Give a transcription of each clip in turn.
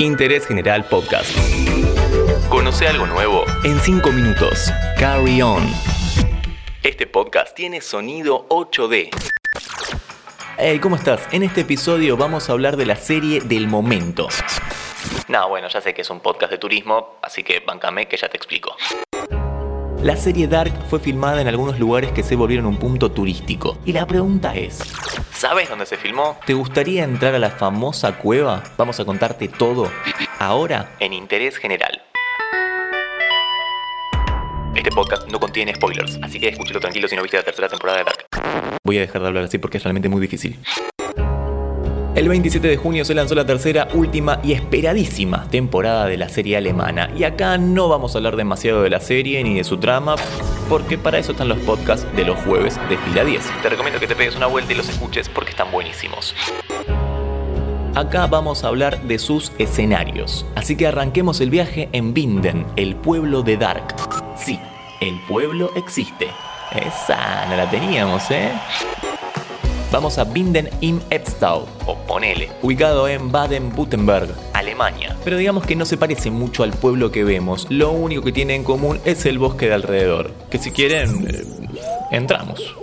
Interés General Podcast. Conoce algo nuevo en 5 minutos. Carry on. Este podcast tiene sonido 8D. Hey, ¿cómo estás? En este episodio vamos a hablar de la serie del momento. No, bueno, ya sé que es un podcast de turismo, así que bancame que ya te explico. La serie Dark fue filmada en algunos lugares que se volvieron un punto turístico. Y la pregunta es, ¿sabes dónde se filmó? ¿Te gustaría entrar a la famosa cueva? Vamos a contarte todo ahora en Interés General. Este podcast no contiene spoilers, así que escúchelo tranquilo si no viste la tercera temporada de Dark. Voy a dejar de hablar así porque es realmente muy difícil. El 27 de junio se lanzó la tercera, última y esperadísima temporada de la serie alemana. Y acá no vamos a hablar demasiado de la serie ni de su trama, porque para eso están los podcasts de los jueves de fila 10. Te recomiendo que te pegues una vuelta y los escuches porque están buenísimos. Acá vamos a hablar de sus escenarios. Así que arranquemos el viaje en Binden, el pueblo de Dark. Sí, el pueblo existe. Esa no la teníamos, ¿eh? Vamos a Binden im Ebstau, o ponele, ubicado en Baden-Württemberg, Alemania. Pero digamos que no se parece mucho al pueblo que vemos, lo único que tiene en común es el bosque de alrededor, que si quieren, eh, entramos.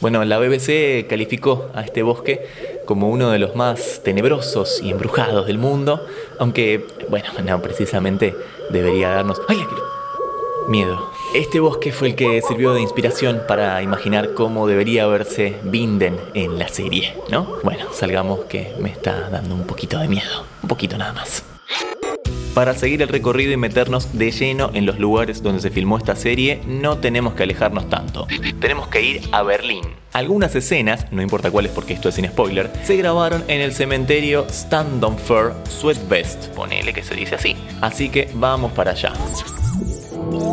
Bueno, la BBC calificó a este bosque como uno de los más tenebrosos y embrujados del mundo, aunque, bueno, no precisamente debería darnos... ¡Ay, Miedo. Este bosque fue el que sirvió de inspiración para imaginar cómo debería verse Binden en la serie, ¿no? Bueno, salgamos que me está dando un poquito de miedo, un poquito nada más. Para seguir el recorrido y meternos de lleno en los lugares donde se filmó esta serie, no tenemos que alejarnos tanto. Tenemos que ir a Berlín. Algunas escenas, no importa cuáles porque esto es sin spoiler, se grabaron en el cementerio Standonfer Sweetbest. Ponele que se dice así. Así que vamos para allá.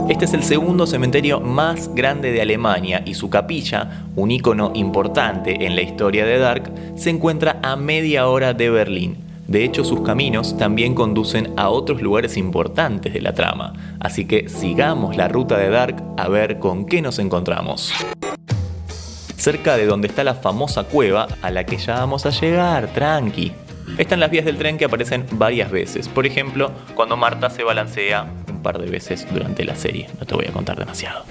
Este es el segundo cementerio más grande de Alemania y su capilla, un icono importante en la historia de Dark, se encuentra a media hora de Berlín. De hecho, sus caminos también conducen a otros lugares importantes de la trama, así que sigamos la ruta de Dark a ver con qué nos encontramos. Cerca de donde está la famosa cueva a la que ya vamos a llegar, tranqui. Están las vías del tren que aparecen varias veces. Por ejemplo, cuando Marta se balancea par de veces durante la serie, no te voy a contar demasiado.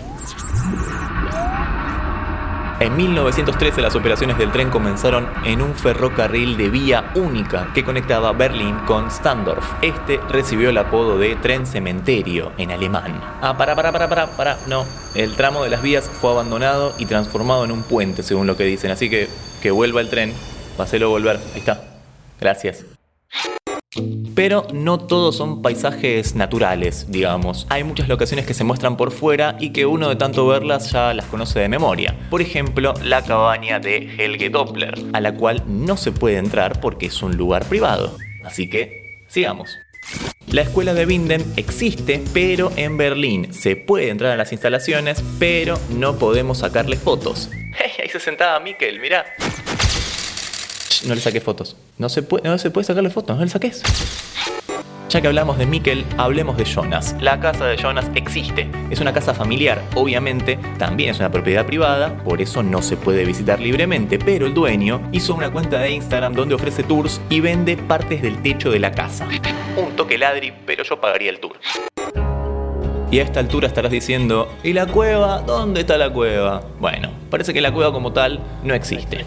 En 1913 las operaciones del tren comenzaron en un ferrocarril de vía única que conectaba Berlín con Standorf. Este recibió el apodo de tren cementerio en alemán. Ah, para, para, para, para, para, no. El tramo de las vías fue abandonado y transformado en un puente, según lo que dicen. Así que que vuelva el tren, Páselo volver. Ahí está. Gracias. Pero no todos son paisajes naturales, digamos. Hay muchas locaciones que se muestran por fuera y que uno de tanto verlas ya las conoce de memoria. Por ejemplo, la cabaña de Helge Doppler, a la cual no se puede entrar porque es un lugar privado. Así que, sigamos. La escuela de Binden existe, pero en Berlín. Se puede entrar a las instalaciones, pero no podemos sacarle fotos. Hey, ahí se sentaba Mikkel, mirá no le saqué fotos. No se puede, no se puede sacarle fotos, no le saques. Ya que hablamos de Mikkel, hablemos de Jonas. La casa de Jonas existe. Es una casa familiar, obviamente, también es una propiedad privada, por eso no se puede visitar libremente, pero el dueño hizo una cuenta de Instagram donde ofrece tours y vende partes del techo de la casa. Un toque ladri, pero yo pagaría el tour. Y a esta altura estarás diciendo, ¿y la cueva? ¿Dónde está la cueva? Bueno, parece que la cueva como tal no existe.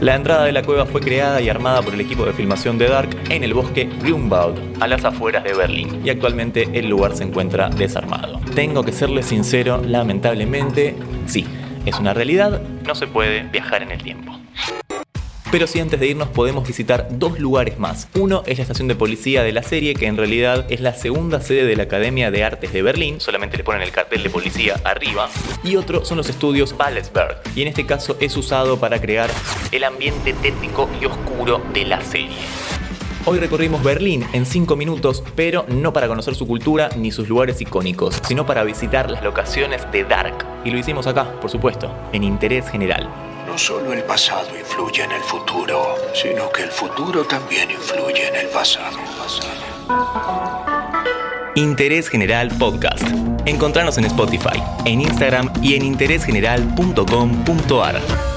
La entrada de la cueva fue creada y armada por el equipo de filmación de Dark en el bosque Grünwald, a las afueras de Berlín, y actualmente el lugar se encuentra desarmado. Tengo que serle sincero, lamentablemente, sí, es una realidad, no se puede viajar en el tiempo. Pero si antes de irnos podemos visitar dos lugares más. Uno es la estación de policía de la serie, que en realidad es la segunda sede de la Academia de Artes de Berlín, solamente le ponen el cartel de policía arriba. Y otro son los estudios Ballesberg, y en este caso es usado para crear el ambiente tétrico y oscuro de la serie. Hoy recorrimos Berlín en 5 minutos, pero no para conocer su cultura ni sus lugares icónicos, sino para visitar las locaciones de Dark. Y lo hicimos acá, por supuesto, en interés general. No solo el pasado influye en el futuro, sino que el futuro también influye en el pasado. Interés General Podcast. Encontrarnos en Spotify, en Instagram y en interésgeneral.com.ar.